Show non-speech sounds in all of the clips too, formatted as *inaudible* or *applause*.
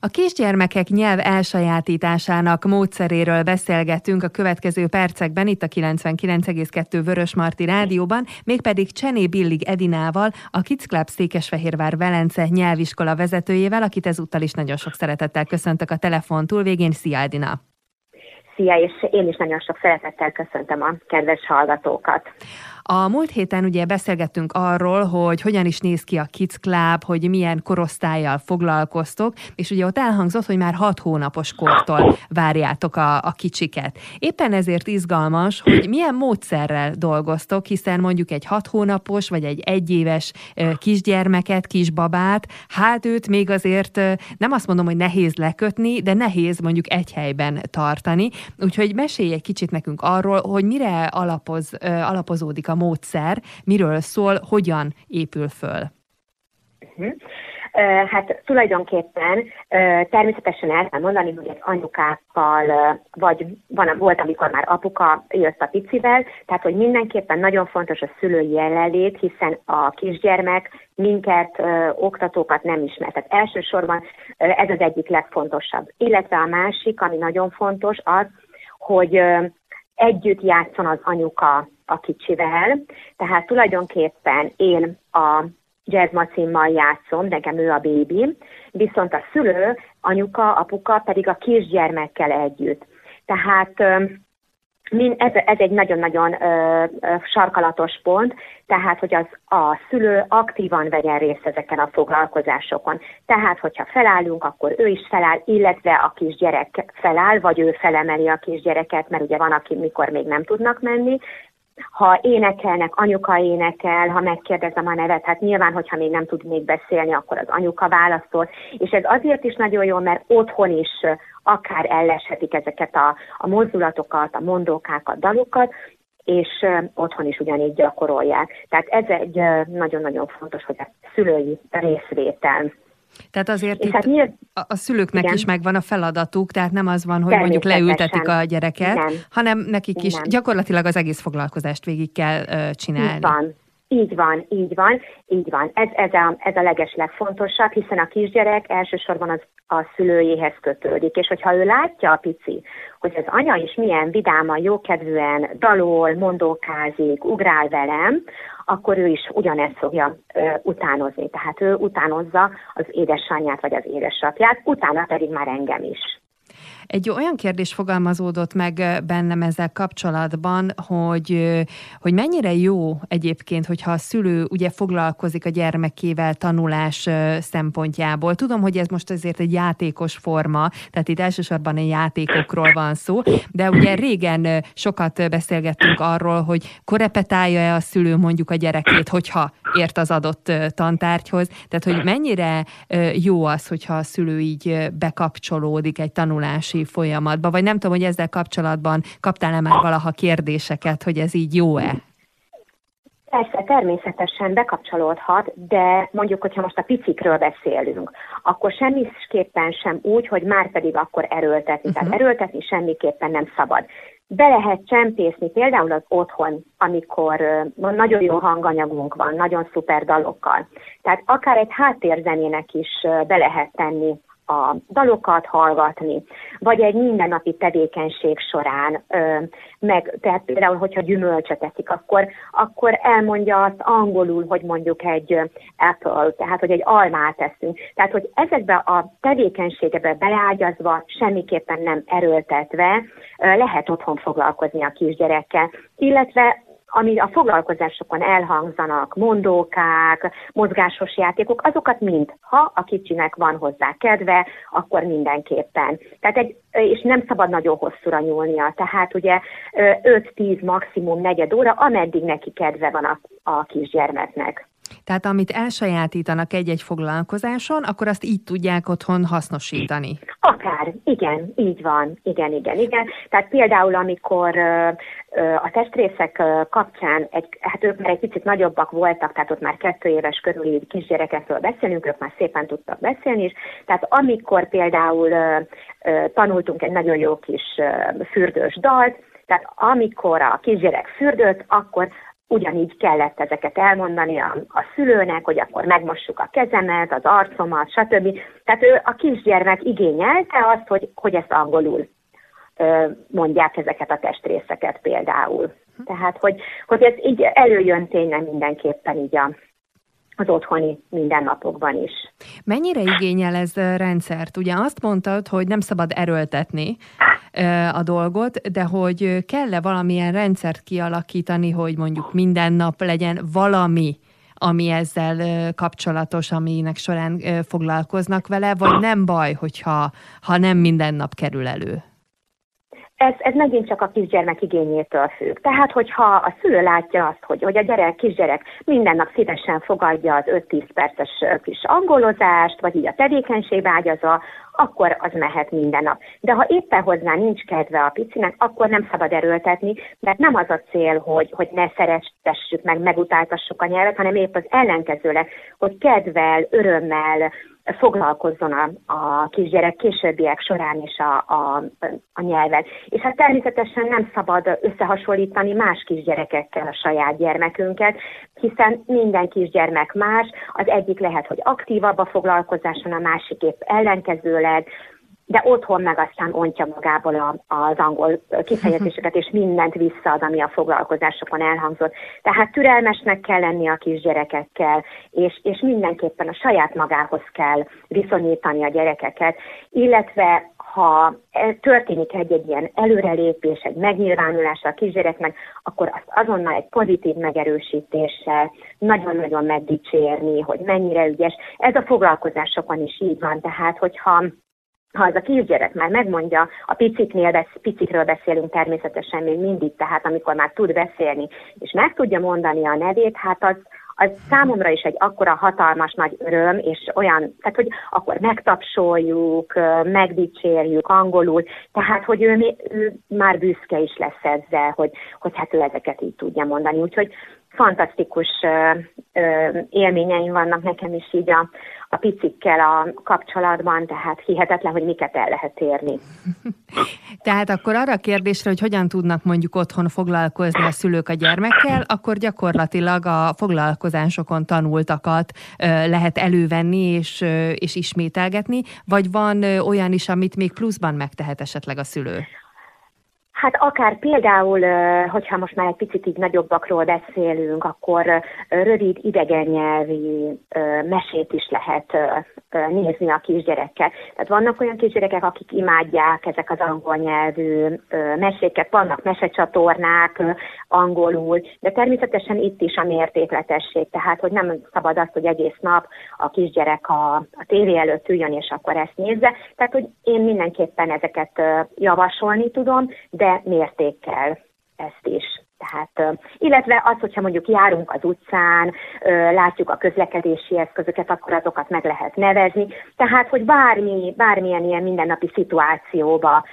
A kisgyermekek nyelv elsajátításának módszeréről beszélgetünk a következő percekben itt a 99,2 Vörös Marti Rádióban, mégpedig Csené Billig Edinával, a Kids Club Székesfehérvár Velence nyelviskola vezetőjével, akit ezúttal is nagyon sok szeretettel köszöntök a telefon túlvégén. Szia Edina! Szia, és én is nagyon sok szeretettel köszöntöm a kedves hallgatókat. A múlt héten ugye beszélgettünk arról, hogy hogyan is néz ki a Kids Club, hogy milyen korosztályjal foglalkoztok, és ugye ott elhangzott, hogy már hat hónapos kortól várjátok a, a kicsiket. Éppen ezért izgalmas, hogy milyen módszerrel dolgoztok, hiszen mondjuk egy hat hónapos vagy egy egyéves kisgyermeket, kisbabát, hát őt még azért nem azt mondom, hogy nehéz lekötni, de nehéz mondjuk egy helyben tartani. Úgyhogy mesélj egy kicsit nekünk arról, hogy mire alapoz, alapozódik a módszer, miről szól, hogyan épül föl? Uh-huh. Hát tulajdonképpen természetesen el kell mondani, hogy egy anyukákkal, vagy van, volt, amikor már apuka jött a picivel, tehát hogy mindenképpen nagyon fontos a szülői jelenlét, hiszen a kisgyermek minket, oktatókat nem ismer. Tehát elsősorban ez az egyik legfontosabb. Illetve a másik, ami nagyon fontos, az, hogy együtt játszon az anyuka a kicsivel, tehát tulajdonképpen én a jazzmacimmal játszom, nekem ő a bébi, viszont a szülő, anyuka, apuka pedig a kisgyermekkel együtt. Tehát ez, ez egy nagyon-nagyon sarkalatos pont, tehát hogy az a szülő aktívan vegyen részt ezeken a foglalkozásokon. Tehát, hogyha felállunk, akkor ő is feláll, illetve a kisgyerek feláll, vagy ő felemeli a kisgyereket, mert ugye van, aki mikor még nem tudnak menni, ha énekelnek, anyuka énekel, ha megkérdezem a nevet, hát nyilván, hogyha még nem tud még beszélni, akkor az anyuka válaszol. És ez azért is nagyon jó, mert otthon is akár elleshetik ezeket a, a mozdulatokat, a mondókákat, dalokat, és otthon is ugyanígy gyakorolják. Tehát ez egy nagyon-nagyon fontos, hogy a szülői részvétel tehát azért itt hát nyilv... a szülőknek igen. is megvan a feladatuk, tehát nem az van, hogy mondjuk leültetik a gyereket, nem. hanem nekik is nem. gyakorlatilag az egész foglalkozást végig kell uh, csinálni. Így van. Így van, így van, így van. Ez, ez, a, ez a leges legfontosabb, hiszen a kisgyerek elsősorban az, a szülőjéhez kötődik, és hogyha ő látja a pici, hogy az anya is milyen vidáman, jókedvűen dalol, mondókázik, ugrál velem, akkor ő is ugyanezt fogja ö, utánozni. Tehát ő utánozza az édesanyját vagy az édesapját, utána pedig már engem is. Egy olyan kérdés fogalmazódott meg bennem ezzel kapcsolatban, hogy, hogy mennyire jó egyébként, hogyha a szülő ugye foglalkozik a gyermekével tanulás szempontjából. Tudom, hogy ez most azért egy játékos forma, tehát itt elsősorban egy játékokról van szó, de ugye régen sokat beszélgettünk arról, hogy korepetálja-e a szülő mondjuk a gyerekét, hogyha ért az adott tantárgyhoz. Tehát, hogy mennyire jó az, hogyha a szülő így bekapcsolódik egy tanulási tanulási folyamatba, vagy nem tudom, hogy ezzel kapcsolatban kaptál-e már valaha kérdéseket, hogy ez így jó-e? Persze, természetesen bekapcsolódhat, de mondjuk, hogyha most a picikről beszélünk, akkor semmiképpen sem úgy, hogy már pedig akkor erőltetni. Uh-huh. Tehát mhm. erőltetni semmiképpen nem szabad. Be lehet csempészni például az otthon, amikor uh, nagyon jó hanganyagunk van, nagyon szuper dalokkal. Tehát akár egy háttérzenének is uh, be lehet tenni a dalokat hallgatni, vagy egy mindennapi tevékenység során, ö, meg tehát például, hogyha gyümölcsöt eszik, akkor, akkor elmondja azt angolul, hogy mondjuk egy apple, tehát hogy egy almát eszünk. Tehát, hogy ezekbe a tevékenységebe beágyazva, semmiképpen nem erőltetve lehet otthon foglalkozni a kisgyerekkel, illetve ami a foglalkozásokon elhangzanak, mondókák, mozgásos játékok, azokat mind, ha a kicsinek van hozzá kedve, akkor mindenképpen. Tehát egy, és nem szabad nagyon hosszúra nyúlnia, tehát ugye 5-10 maximum negyed óra, ameddig neki kedve van a, a kisgyermeknek. Tehát amit elsajátítanak egy-egy foglalkozáson, akkor azt így tudják otthon hasznosítani. Akár, igen, így van, igen, igen, igen. Tehát például, amikor a testrészek kapcsán, egy, hát ők már egy picit nagyobbak voltak, tehát ott már kettő éves körüli kisgyerekekről beszélünk, ők már szépen tudtak beszélni is. Tehát amikor például tanultunk egy nagyon jó kis fürdős dalt, tehát amikor a kisgyerek fürdött, akkor ugyanígy kellett ezeket elmondani a, a szülőnek, hogy akkor megmossuk a kezemet, az arcomat, stb. Tehát ő, a kisgyermek igényelte azt, hogy, hogy ezt angolul mondják ezeket a testrészeket például. Tehát, hogy, hogy ez így előjön tényleg mindenképpen így a, az otthoni mindennapokban is. Mennyire igényel ez rendszert? Ugye azt mondtad, hogy nem szabad erőltetni a dolgot, de hogy kell-e valamilyen rendszert kialakítani, hogy mondjuk minden nap legyen valami, ami ezzel kapcsolatos, aminek során foglalkoznak vele, vagy nem baj, hogyha ha nem minden nap kerül elő? Ez, ez megint csak a kisgyermek igényétől függ. Tehát, hogyha a szülő látja azt, hogy, hogy a gyerek, kisgyerek minden nap szívesen fogadja az 5-10 perces kis angolozást, vagy így a tevékenység ágyazza, akkor az mehet minden nap. De ha éppen hozzá nincs kedve a picinek, akkor nem szabad erőltetni, mert nem az a cél, hogy, hogy ne szerestessük meg, megutáltassuk a nyelvet, hanem épp az ellenkezőleg, hogy kedvel, örömmel, foglalkozzon a, a kisgyerek későbbiek során is a, a, a nyelven. És hát természetesen nem szabad összehasonlítani más kisgyerekekkel a saját gyermekünket, hiszen minden kisgyermek más, az egyik lehet, hogy aktívabb a foglalkozáson, a másik épp ellenkezőleg, de otthon meg aztán ontja magából a, az angol kifejezéseket, és mindent visszaad, ami a foglalkozásokon elhangzott. Tehát türelmesnek kell lenni a kisgyerekekkel, és, és mindenképpen a saját magához kell viszonyítani a gyerekeket, illetve ha történik egy-egy ilyen előrelépés, egy megnyilvánulás a kisgyereknek, akkor azt azonnal egy pozitív megerősítéssel nagyon-nagyon megdicsérni, hogy mennyire ügyes. Ez a foglalkozásokon is így van, tehát hogyha ha az a kisgyerek már megmondja, a piciknél, besz, picikről beszélünk természetesen még mindig, tehát amikor már tud beszélni, és meg tudja mondani a nevét, hát az, az számomra is egy akkora hatalmas nagy öröm, és olyan, tehát hogy akkor megtapsoljuk, megdicsérjük angolul, tehát hogy ő, ő már büszke is lesz ezzel, hogy, hogy hát ő ezeket így tudja mondani. Úgyhogy fantasztikus élményeim vannak nekem is így a, a picikkel a kapcsolatban, tehát hihetetlen, hogy miket el lehet érni. *laughs* tehát akkor arra a kérdésre, hogy hogyan tudnak mondjuk otthon foglalkozni a szülők a gyermekkel, akkor gyakorlatilag a foglalkozásokon tanultakat lehet elővenni és, és ismételgetni, vagy van olyan is, amit még pluszban megtehet esetleg a szülő? Hát akár például, hogyha most már egy picit így nagyobbakról beszélünk, akkor rövid idegen nyelvi mesét is lehet nézni a kisgyerekkel. Tehát vannak olyan kisgyerekek, akik imádják ezek az angol nyelvű meséket, vannak mesecsatornák angolul, de természetesen itt is a mértékletesség, tehát hogy nem szabad azt, hogy egész nap a kisgyerek a, a tévé előtt üljön, és akkor ezt nézze. Tehát, hogy én mindenképpen ezeket javasolni tudom, de de mértékkel ezt is. Tehát, illetve az, hogyha mondjuk járunk az utcán, látjuk a közlekedési eszközöket, akkor azokat meg lehet nevezni. Tehát, hogy bármi, bármilyen ilyen mindennapi szituációba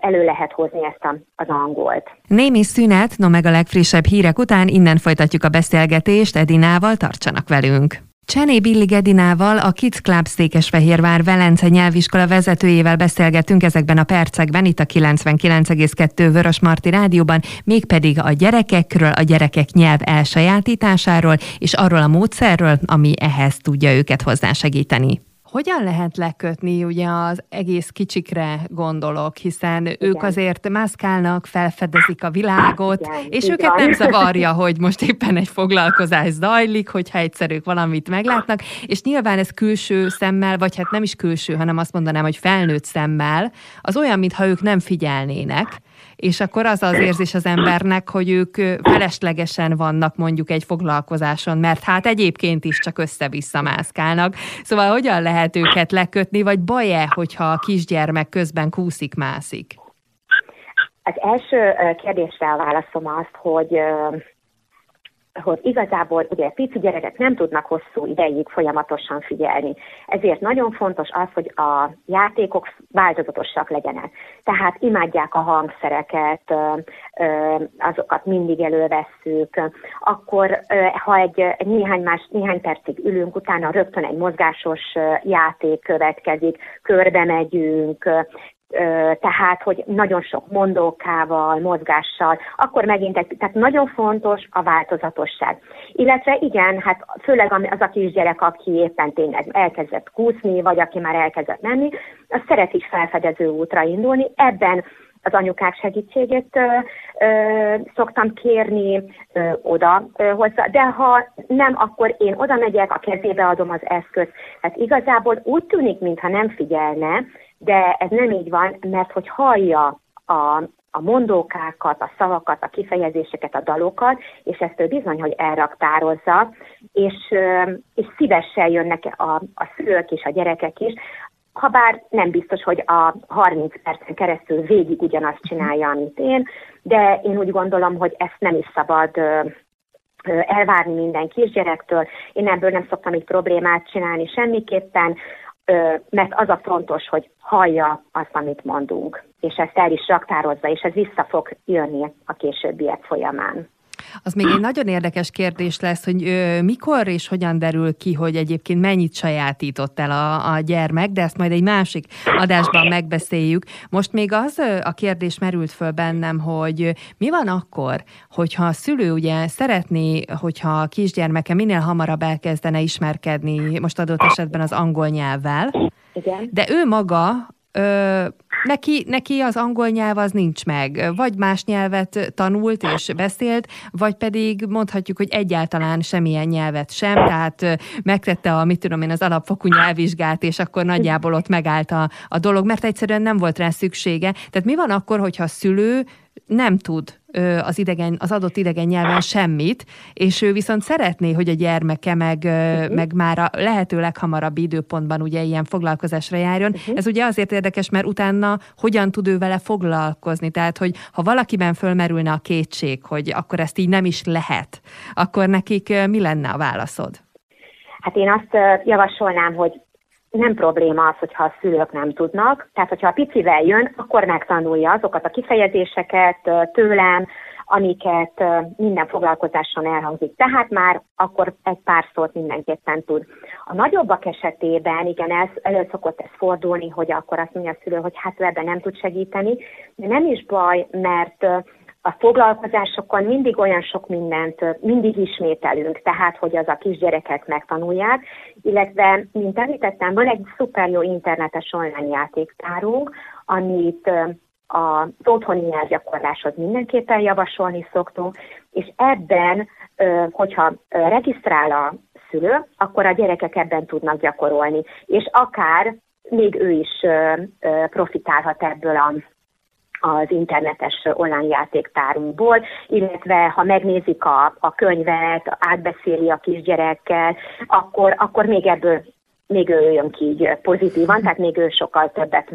elő lehet hozni ezt a, az angolt. Némi szünet, no meg a legfrissebb hírek után innen folytatjuk a beszélgetést, Edinával tartsanak velünk. Csené Billi Gedinával, a Kids Club Székesfehérvár Velence nyelviskola vezetőjével beszélgettünk ezekben a percekben, itt a 99,2 Vörös Marti Rádióban, mégpedig a gyerekekről, a gyerekek nyelv elsajátításáról, és arról a módszerről, ami ehhez tudja őket hozzásegíteni. Hogyan lehet lekötni, ugye az egész kicsikre gondolok, hiszen Igen. ők azért mászkálnak, felfedezik a világot, Igen, és Igen. őket nem zavarja, hogy most éppen egy foglalkozás zajlik, hogyha egyszer ők valamit meglátnak, és nyilván ez külső szemmel, vagy hát nem is külső, hanem azt mondanám, hogy felnőtt szemmel, az olyan, mintha ők nem figyelnének, és akkor az az érzés az embernek, hogy ők feleslegesen vannak mondjuk egy foglalkozáson, mert hát egyébként is csak össze-vissza mászkálnak. Szóval hogyan lehet őket lekötni, vagy baj-e, hogyha a kisgyermek közben kúszik-mászik? Az első kérdésre válaszom azt, hogy hogy igazából ugye pici gyerekek nem tudnak hosszú ideig folyamatosan figyelni. Ezért nagyon fontos az, hogy a játékok változatosak legyenek. Tehát imádják a hangszereket, azokat mindig elővesszük. Akkor, ha egy, egy néhány, más, néhány percig ülünk, utána rögtön egy mozgásos játék következik, körbe megyünk, tehát, hogy nagyon sok mondókával, mozgással, akkor megint egy, tehát nagyon fontos a változatosság. Illetve igen, hát főleg az a kisgyerek, aki éppen tényleg elkezdett kúszni, vagy aki már elkezdett menni, az szeret is felfedező útra indulni. Ebben az anyukák segítségét ö, ö, szoktam kérni ö, oda ö, hozzá, de ha nem, akkor én oda megyek, a kezébe adom az eszközt. Tehát igazából úgy tűnik, mintha nem figyelne, de ez nem így van, mert hogy hallja a, a mondókákat, a szavakat, a kifejezéseket, a dalokat, és ezt ő bizony, hogy elraktározza, és, és szívesen jönnek a, a szülők és a gyerekek is, ha bár nem biztos, hogy a 30 percen keresztül végig ugyanazt csinálja, amit én, de én úgy gondolom, hogy ezt nem is szabad elvárni minden kisgyerektől. Én ebből nem szoktam egy problémát csinálni semmiképpen, mert az a fontos, hogy hallja azt, amit mondunk, és ezt el is raktározza, és ez vissza fog jönni a későbbiek folyamán. Az még egy nagyon érdekes kérdés lesz, hogy ö, mikor és hogyan derül ki, hogy egyébként mennyit sajátított el a, a gyermek, de ezt majd egy másik adásban megbeszéljük. Most még az a kérdés merült föl bennem, hogy mi van akkor, hogyha a szülő ugye szeretné, hogyha a kisgyermeke minél hamarabb elkezdene ismerkedni, most adott esetben az angol nyelvvel, Igen. de ő maga ö, neki, neki az angol nyelv az nincs meg. Vagy más nyelvet tanult és beszélt, vagy pedig mondhatjuk, hogy egyáltalán semmilyen nyelvet sem, tehát megtette a, mit tudom én, az alapfokú nyelvvizsgát, és akkor nagyjából ott megállt a, a dolog, mert egyszerűen nem volt rá szüksége. Tehát mi van akkor, hogyha a szülő nem tud az, idegen, az adott idegen nyelven semmit, és ő viszont szeretné, hogy a gyermeke meg, uh-huh. meg már a lehető leghamarabb időpontban ugye ilyen foglalkozásra járjon. Uh-huh. Ez ugye azért érdekes, mert utána hogyan tud ő vele foglalkozni. Tehát, hogy ha valakiben fölmerülne a kétség, hogy akkor ezt így nem is lehet, akkor nekik mi lenne a válaszod? Hát én azt javasolnám, hogy nem probléma az, hogyha a szülők nem tudnak. Tehát, hogyha a picivel jön, akkor megtanulja azokat a kifejezéseket tőlem, amiket minden foglalkozáson elhangzik. Tehát már akkor egy pár szót mindenképpen tud. A nagyobbak esetében, igen, ez, elő szokott ez fordulni, hogy akkor azt mondja a szülő, hogy hát ebben nem tud segíteni, de nem is baj, mert a foglalkozásokon mindig olyan sok mindent mindig ismételünk, tehát hogy az a kisgyerekek megtanulják, illetve, mint említettem, van egy szuper jó internetes online játéktárunk, amit az otthoni nyelvgyakorláshoz mindenképpen javasolni szoktunk, és ebben, hogyha regisztrál a szülő, akkor a gyerekek ebben tudnak gyakorolni, és akár még ő is profitálhat ebből a az internetes online játéktárunkból, illetve ha megnézik a, a könyvet, átbeszéli a kisgyerekkel, akkor, akkor még ebből még ő jön ki így pozitívan, tehát még ő sokkal többet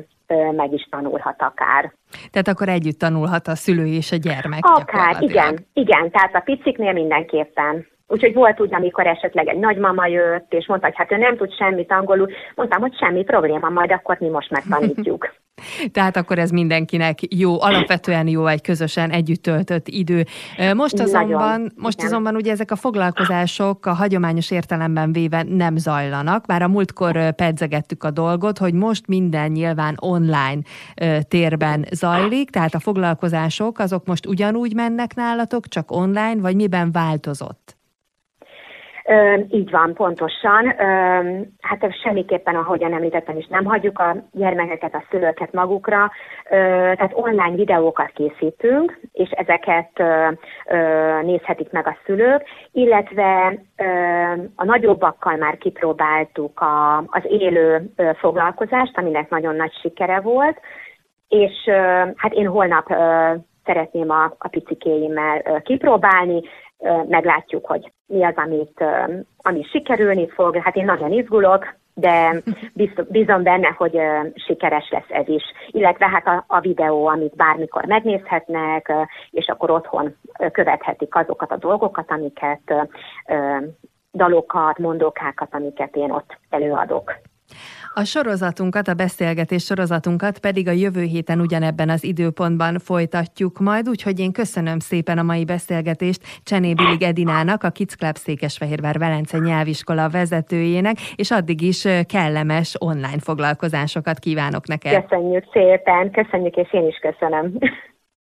meg is tanulhat akár. Tehát akkor együtt tanulhat a szülő és a gyermek Akár, igen, igen, tehát a piciknél mindenképpen. Úgyhogy volt úgy, amikor esetleg egy nagymama jött, és mondta, hogy hát ő nem tud semmit angolul. Mondtam, hogy semmi probléma, majd akkor mi most megtanítjuk. *laughs* Tehát akkor ez mindenkinek jó, alapvetően jó egy közösen együtt töltött idő. Most azonban, Nagyon, most igen. azonban ugye ezek a foglalkozások a hagyományos értelemben véve nem zajlanak. Már a múltkor pedzegettük a dolgot, hogy most minden nyilván online térben zajlik, tehát a foglalkozások azok most ugyanúgy mennek nálatok, csak online, vagy miben változott? Ö, így van, pontosan. Ö, hát semmiképpen, ahogyan említettem is, nem hagyjuk a gyermekeket, a szülőket magukra. Ö, tehát online videókat készítünk, és ezeket ö, ö, nézhetik meg a szülők, illetve ö, a nagyobbakkal már kipróbáltuk a, az élő ö, foglalkozást, aminek nagyon nagy sikere volt, és ö, hát én holnap ö, szeretném a, a picikéimmel kipróbálni, meglátjuk, hogy mi az, amit, ami sikerülni fog. Hát én nagyon izgulok, de bízom benne, hogy sikeres lesz ez is. Illetve hát a, a videó, amit bármikor megnézhetnek, és akkor otthon követhetik azokat a dolgokat, amiket, dalokat, mondókákat, amiket én ott előadok. A sorozatunkat, a beszélgetés sorozatunkat pedig a jövő héten ugyanebben az időpontban folytatjuk majd, úgyhogy én köszönöm szépen a mai beszélgetést Csené Bilig Edinának, a Kids Club Székesfehérvár Velence nyelviskola vezetőjének, és addig is kellemes online foglalkozásokat kívánok neked. Köszönjük szépen, köszönjük, és én is köszönöm.